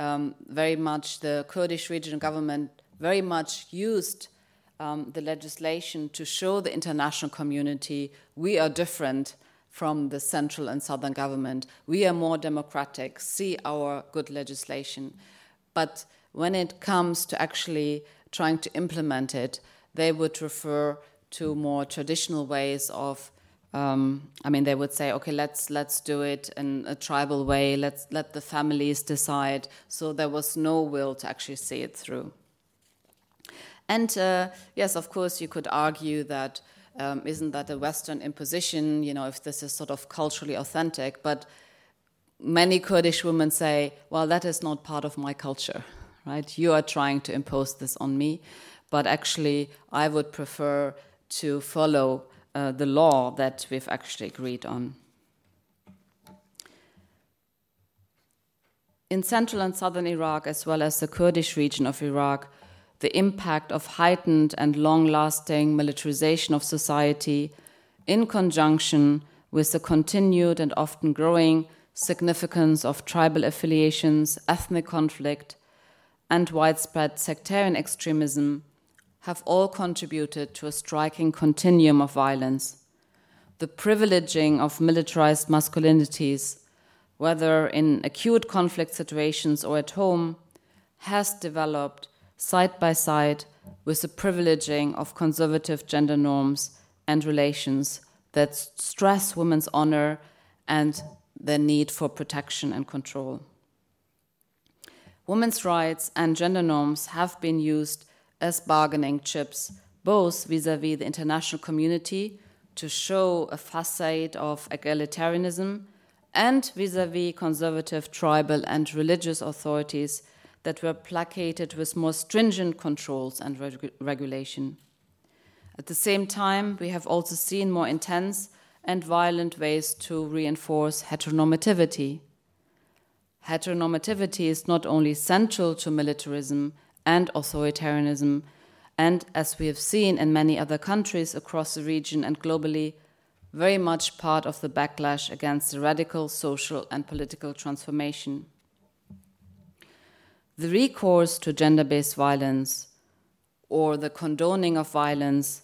um, very much the Kurdish regional government very much used um, the legislation to show the international community we are different from the central and southern government. We are more democratic, see our good legislation. But when it comes to actually trying to implement it, they would refer to more traditional ways of. Um, I mean, they would say, "Okay, let's let's do it in a tribal way. Let's let the families decide." So there was no will to actually see it through. And uh, yes, of course, you could argue that um, not that a Western imposition? You know, if this is sort of culturally authentic, but many Kurdish women say, "Well, that is not part of my culture." right? You are trying to impose this on me, but actually, I would prefer to follow uh, the law that we've actually agreed on. In central and southern Iraq, as well as the Kurdish region of Iraq, the impact of heightened and long lasting militarization of society, in conjunction with the continued and often growing significance of tribal affiliations, ethnic conflict, and widespread sectarian extremism have all contributed to a striking continuum of violence. The privileging of militarized masculinities, whether in acute conflict situations or at home, has developed side by side with the privileging of conservative gender norms and relations that stress women's honor and their need for protection and control women's rights and gender norms have been used as bargaining chips, both vis a vis the international community to show a facade of egalitarianism and vis a vis conservative tribal and religious authorities that were placated with more stringent controls and reg regulation. At the same time, we have also seen more intense and violent ways to reinforce heteronormativity heteronormativity is not only central to militarism and authoritarianism, and as we have seen in many other countries across the region and globally, very much part of the backlash against the radical social and political transformation. The recourse to gender based violence or the condoning of violence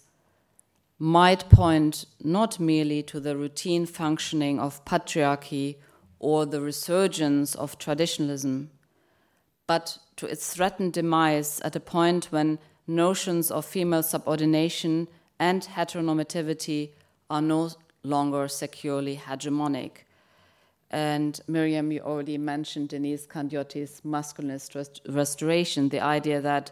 might point not merely to the routine functioning of patriarchy or the resurgence of traditionalism, but to its threatened demise at a point when notions of female subordination and heteronormativity are no longer securely hegemonic. And Miriam, you already mentioned Deniz Kandiyoti's masculinist rest restoration, the idea that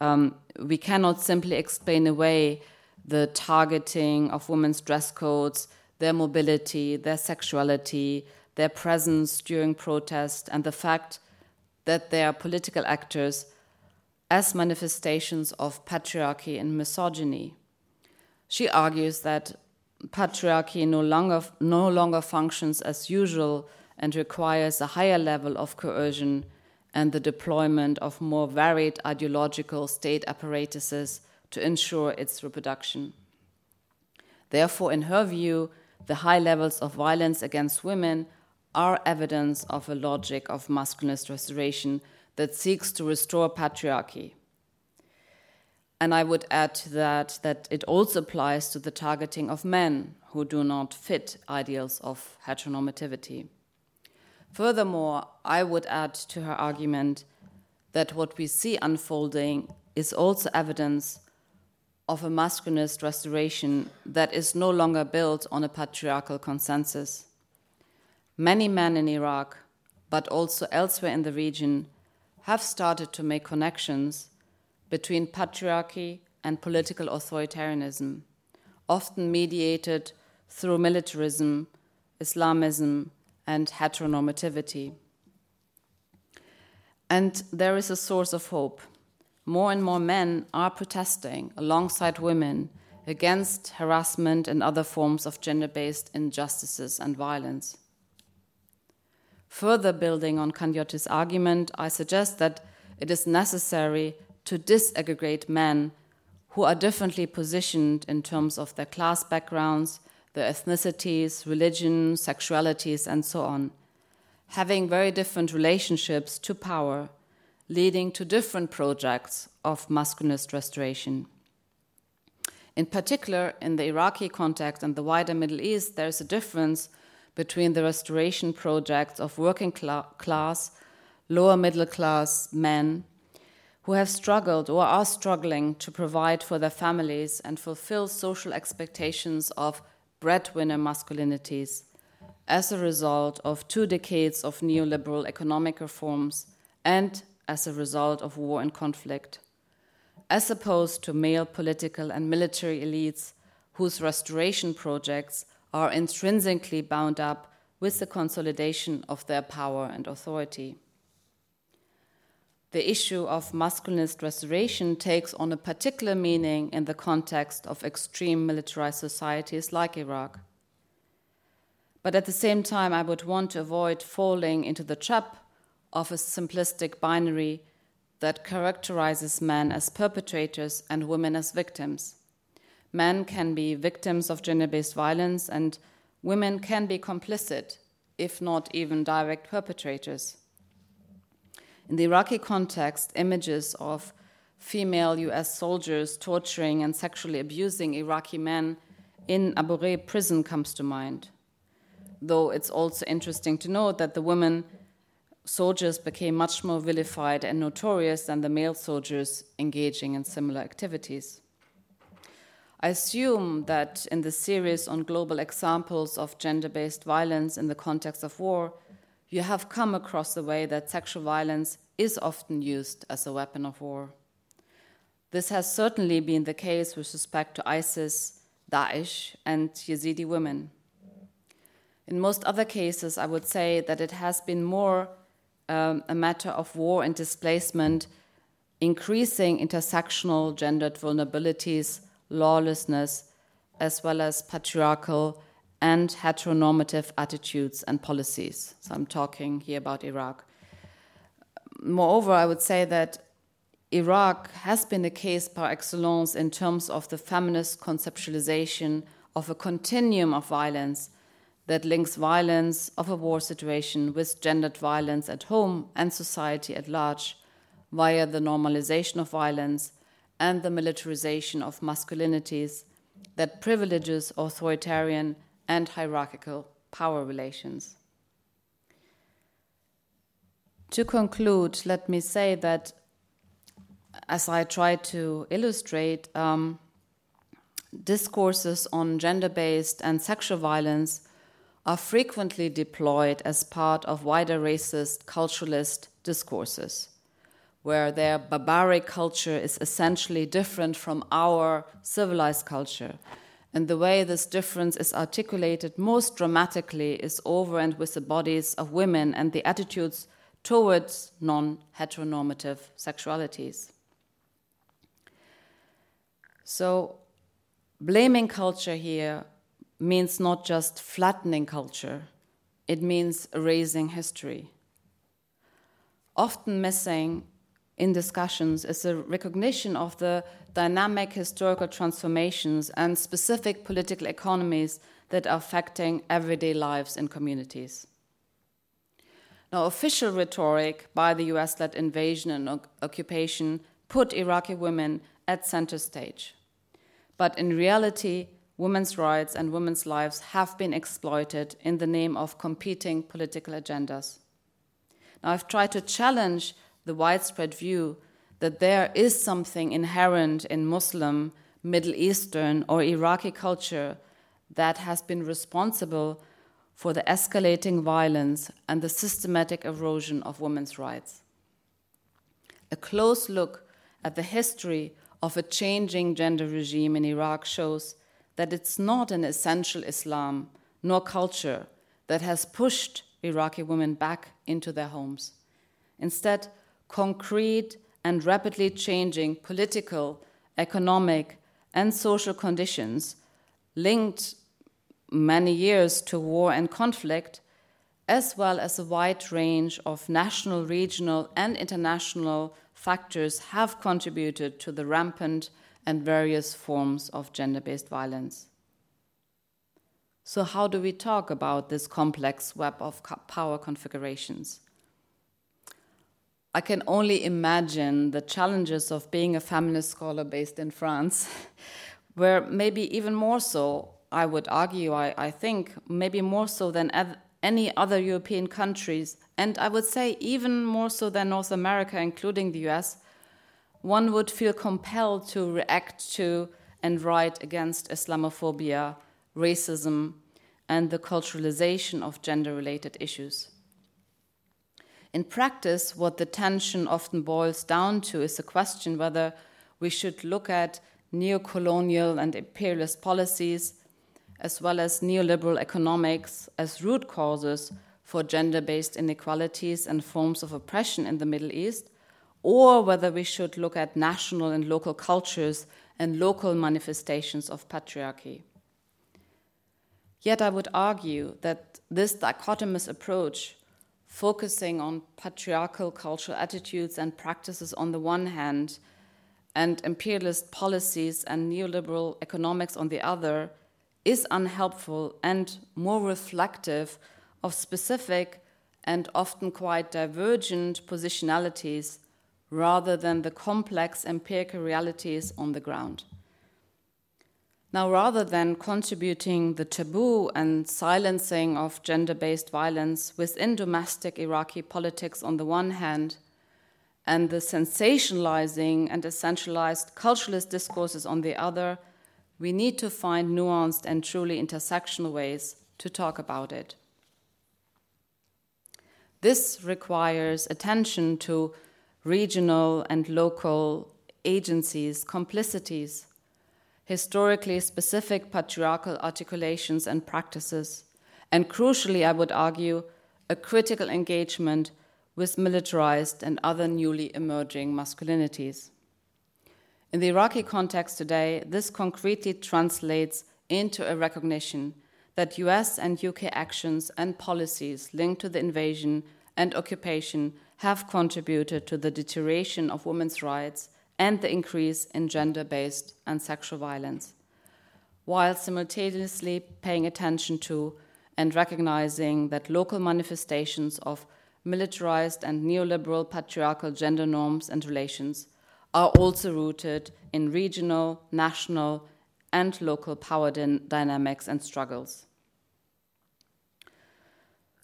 um, we cannot simply explain away the targeting of women's dress codes, their mobility, their sexuality, their presence during protest, and the fact that they are political actors as manifestations of patriarchy and misogyny. She argues that patriarchy no longer, no longer functions as usual and requires a higher level of coercion and the deployment of more varied ideological state apparatuses to ensure its reproduction. Therefore, in her view, the high levels of violence against women are evidence of a logic of masculinist restoration that seeks to restore patriarchy. And I would add to that that it also applies to the targeting of men who do not fit ideals of heteronormativity. Furthermore, I would add to her argument that what we see unfolding is also evidence of a masculinist restoration that is no longer built on a patriarchal consensus. Many men in Iraq, but also elsewhere in the region, have started to make connections between patriarchy and political authoritarianism, often mediated through militarism, Islamism, and heteronormativity. And there is a source of hope. More and more men are protesting alongside women against harassment and other forms of gender based injustices and violence. Further building on Kandiyoti's argument, I suggest that it is necessary to disaggregate men who are differently positioned in terms of their class backgrounds, their ethnicities, religion, sexualities, and so on, having very different relationships to power, leading to different projects of masculinist restoration. In particular, in the Iraqi context and the wider Middle East, there is a difference between the restoration projects of working cl- class, lower middle class men who have struggled or are struggling to provide for their families and fulfill social expectations of breadwinner masculinities as a result of two decades of neoliberal economic reforms and as a result of war and conflict, as opposed to male political and military elites whose restoration projects are intrinsically bound up with the consolidation of their power and authority. The issue of masculinist restoration takes on a particular meaning in the context of extreme militarized societies like Iraq. But at the same time, I would want to avoid falling into the trap of a simplistic binary that characterizes men as perpetrators and women as victims. Men can be victims of gender based violence, and women can be complicit, if not even direct perpetrators. In the Iraqi context, images of female US soldiers torturing and sexually abusing Iraqi men in Abu Ghraib prison comes to mind. Though it's also interesting to note that the women soldiers became much more vilified and notorious than the male soldiers engaging in similar activities. I assume that in the series on global examples of gender based violence in the context of war, you have come across the way that sexual violence is often used as a weapon of war. This has certainly been the case with respect to ISIS, Daesh, and Yazidi women. In most other cases, I would say that it has been more um, a matter of war and displacement, increasing intersectional gendered vulnerabilities lawlessness, as well as patriarchal and heteronormative attitudes and policies. So I'm talking here about Iraq. Moreover, I would say that Iraq has been the case par excellence in terms of the feminist conceptualization of a continuum of violence that links violence of a war situation with gendered violence at home and society at large via the normalization of violence and the militarization of masculinities that privileges authoritarian and hierarchical power relations. To conclude, let me say that as I try to illustrate, um, discourses on gender based and sexual violence are frequently deployed as part of wider racist culturalist discourses where their barbaric culture is essentially different from our civilized culture. And the way this difference is articulated most dramatically is over and with the bodies of women and the attitudes towards non heteronormative sexualities. So, blaming culture here means not just flattening culture, it means erasing history. Often missing in discussions is a recognition of the dynamic historical transformations and specific political economies that are affecting everyday lives in communities. Now, official rhetoric by the US led invasion and occupation put Iraqi women at center stage. But in reality, women's rights and women's lives have been exploited in the name of competing political agendas. Now, I've tried to challenge the widespread view that there is something inherent in Muslim Middle Eastern, or Iraqi culture that has been responsible for the escalating violence and the systematic erosion of women's rights. A close look at the history of a changing gender regime in Iraq shows that it's not an essential Islam nor culture that has pushed Iraqi women back into their homes. Instead, concrete and rapidly changing political, economic, and social conditions linked many years to war and conflict, as well as a wide range of national, regional, and international factors have contributed to the rampant and various forms of gender based violence. So, how do we talk about this complex web of power configurations? I can only imagine the challenges of being a feminist scholar based in France, (laughs) where maybe even more so, I would argue, I, I think, maybe more so than any other European countries, and I would say even more so than North America, including the US, one would feel compelled to react to and write against Islamophobia, racism, and the culturalization of gender related issues. In practice, what the tension often boils down to is the question whether we should look at neo-colonial and imperialist policies as well as neoliberal economics as root causes for gender based inequalities and forms of oppression in the Middle East, or whether we should look at national and local cultures and local manifestations of patriarchy. Yet I would argue that this dichotomous approach focusing on patriarchal cultural attitudes and practices on the one hand, and imperialist policies and neoliberal economics on the other, is unhelpful and more reflective of specific and often quite divergent positionalities rather than the complex empirical realities on the ground. Now, rather than contributing the taboo and silencing of gender based violence within domestic Iraqi politics on the one hand, and the sensationalizing and essentialized culturalist discourses on the other, we need to find nuanced and truly intersectional ways to talk about it. This requires attention to regional and local agencies, complicities, historically specific patriarchal articulations and practices, and crucially, I would argue, a critical engagement with militarized and other newly emerging masculinities. In the Iraqi context today, this concretely translates into a recognition that US and UK actions and policies linked to the invasion and occupation have contributed to the deterioration of women's rights and the increase in gender based and sexual violence, while simultaneously paying attention to and recognizing that local manifestations of militarized and neoliberal patriarchal gender norms and relations are also rooted in regional, national, and local power dynamics and struggles.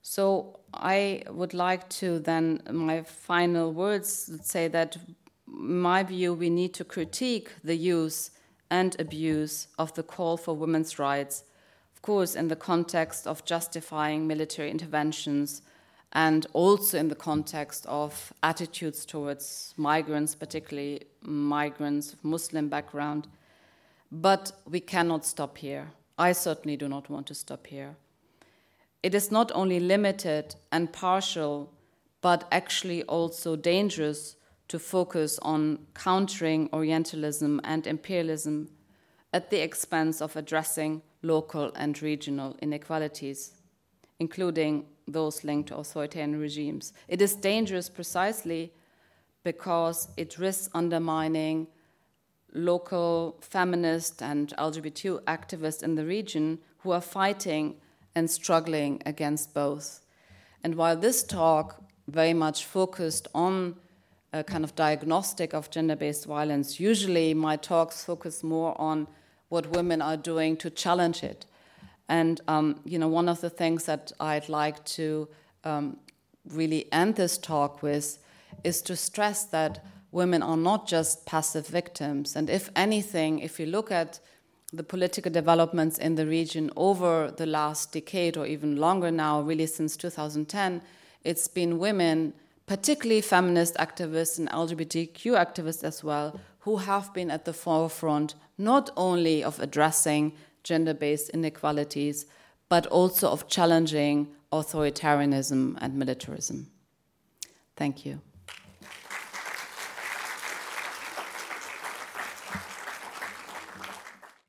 So, I would like to then, my final words, say that my view, we need to critique the use and abuse of the call for women's rights, of course, in the context of justifying military interventions and also in the context of attitudes towards migrants, particularly migrants of Muslim background. But we cannot stop here. I certainly do not want to stop here. It is not only limited and partial, but actually also dangerous to focus on countering Orientalism and imperialism at the expense of addressing local and regional inequalities, including those linked to authoritarian regimes. It is dangerous precisely because it risks undermining local feminist and LGBT activists in the region who are fighting and struggling against both. And while this talk very much focused on a kind of diagnostic of gender based violence, usually my talks focus more on what women are doing to challenge it. And um, you know, one of the things that I'd like to um, really end this talk with is to stress that women are not just passive victims. And if anything, if you look at the political developments in the region over the last decade or even longer now, really since 2010, it's been women, particularly feminist activists and LGBTQ activists as well, who have been at the forefront not only of addressing gender based inequalities, but also of challenging authoritarianism and militarism. Thank you.